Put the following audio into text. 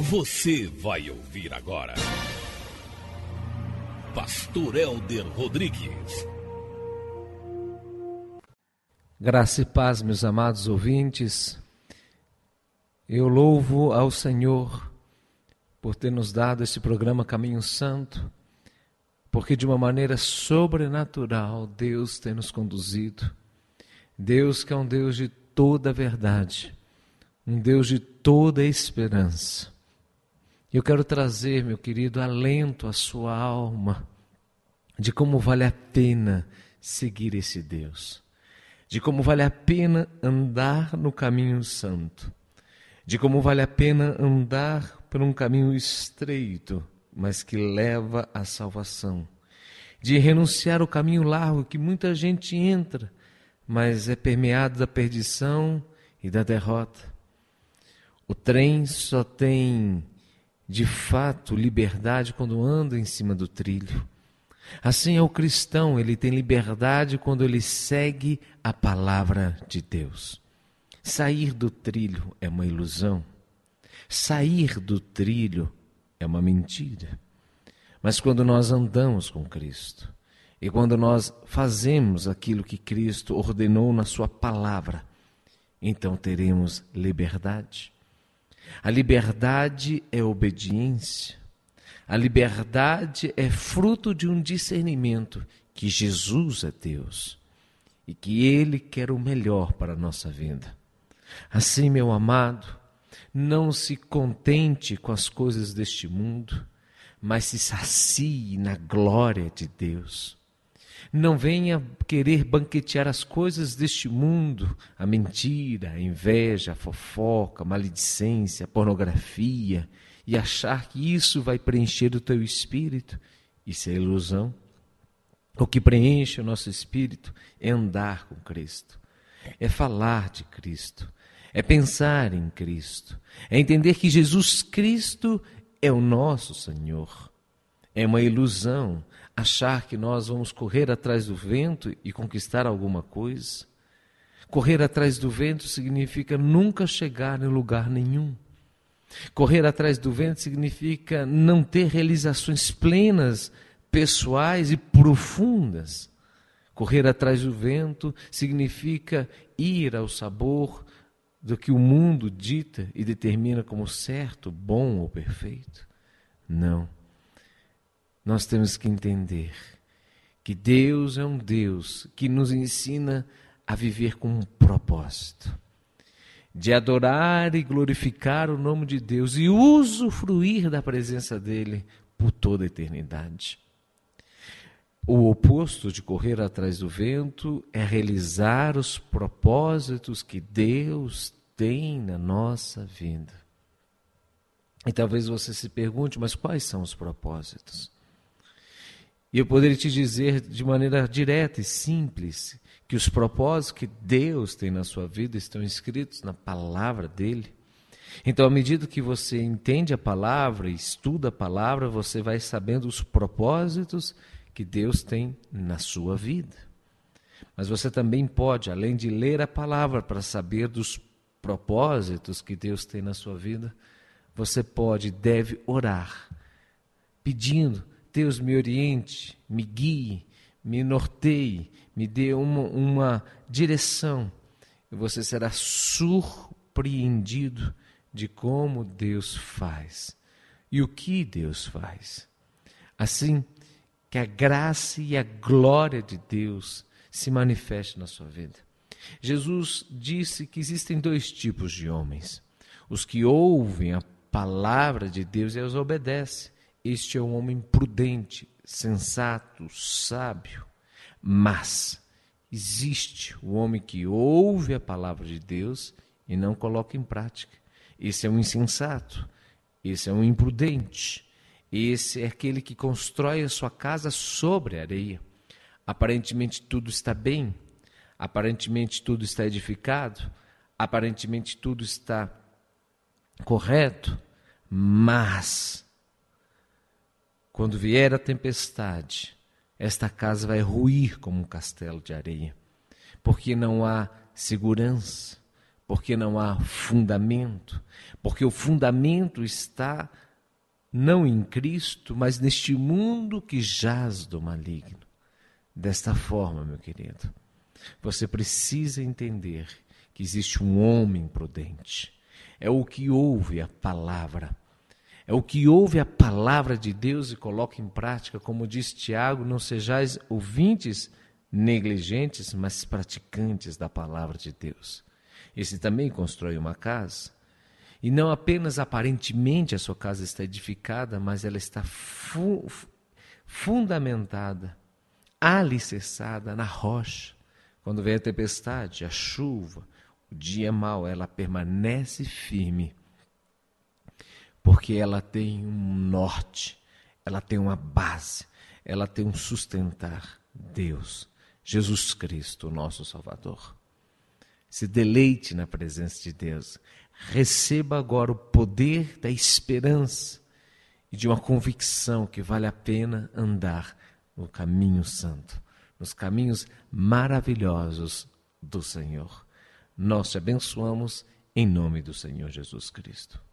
Você vai ouvir agora. Pastor Elder Rodrigues. Graça e paz, meus amados ouvintes. Eu louvo ao Senhor por ter nos dado esse programa Caminho Santo, porque de uma maneira sobrenatural Deus tem nos conduzido. Deus que é um Deus de toda verdade, um Deus de toda esperança. Eu quero trazer, meu querido, alento à sua alma de como vale a pena seguir esse Deus, de como vale a pena andar no caminho santo, de como vale a pena andar por um caminho estreito, mas que leva à salvação, de renunciar ao caminho largo que muita gente entra, mas é permeado da perdição e da derrota. O trem só tem de fato liberdade quando anda em cima do trilho. Assim é o cristão, ele tem liberdade quando ele segue a palavra de Deus. Sair do trilho é uma ilusão. Sair do trilho é uma mentira. Mas quando nós andamos com Cristo e quando nós fazemos aquilo que Cristo ordenou na Sua palavra, então teremos liberdade. A liberdade é obediência. A liberdade é fruto de um discernimento que Jesus é Deus e que Ele quer o melhor para a nossa vida. Assim, meu amado, não se contente com as coisas deste mundo, mas se sacie na glória de Deus. Não venha querer banquetear as coisas deste mundo, a mentira, a inveja, a fofoca, a maledicência, a pornografia, e achar que isso vai preencher o teu espírito. Isso é ilusão. O que preenche o nosso espírito é andar com Cristo, é falar de Cristo, é pensar em Cristo, é entender que Jesus Cristo é o nosso Senhor. É uma ilusão achar que nós vamos correr atrás do vento e conquistar alguma coisa. Correr atrás do vento significa nunca chegar em lugar nenhum. Correr atrás do vento significa não ter realizações plenas, pessoais e profundas. Correr atrás do vento significa ir ao sabor do que o mundo dita e determina como certo, bom ou perfeito. Não nós temos que entender que Deus é um Deus que nos ensina a viver com um propósito de adorar e glorificar o nome de Deus e usufruir da presença dele por toda a eternidade. O oposto de correr atrás do vento é realizar os propósitos que Deus tem na nossa vida. E talvez você se pergunte, mas quais são os propósitos? E eu poderia te dizer de maneira direta e simples que os propósitos que Deus tem na sua vida estão escritos na palavra dele. Então, à medida que você entende a palavra, estuda a palavra, você vai sabendo os propósitos que Deus tem na sua vida. Mas você também pode, além de ler a palavra para saber dos propósitos que Deus tem na sua vida, você pode e deve orar, pedindo Deus me oriente, me guie, me norteie, me dê uma, uma direção. E você será surpreendido de como Deus faz e o que Deus faz. Assim, que a graça e a glória de Deus se manifeste na sua vida. Jesus disse que existem dois tipos de homens: os que ouvem a palavra de Deus e as obedecem, este é um homem prudente, sensato, sábio. Mas existe o homem que ouve a palavra de Deus e não coloca em prática. Esse é um insensato, esse é um imprudente, esse é aquele que constrói a sua casa sobre a areia. Aparentemente tudo está bem, aparentemente tudo está edificado, aparentemente tudo está correto, mas quando vier a tempestade, esta casa vai ruir como um castelo de areia, porque não há segurança, porque não há fundamento, porque o fundamento está não em Cristo, mas neste mundo que jaz do maligno. Desta forma, meu querido, você precisa entender que existe um homem prudente. É o que ouve a palavra. É o que ouve a palavra de Deus e coloca em prática, como diz Tiago, não sejais ouvintes negligentes, mas praticantes da palavra de Deus. Esse também constrói uma casa. E não apenas aparentemente a sua casa está edificada, mas ela está fu fundamentada, alicerçada na rocha. Quando vem a tempestade, a chuva, o dia mau, ela permanece firme, porque ela tem um norte, ela tem uma base, ela tem um sustentar Deus, Jesus Cristo, nosso Salvador. Se deleite na presença de Deus. Receba agora o poder da esperança e de uma convicção que vale a pena andar no caminho santo, nos caminhos maravilhosos do Senhor. Nós te abençoamos em nome do Senhor Jesus Cristo.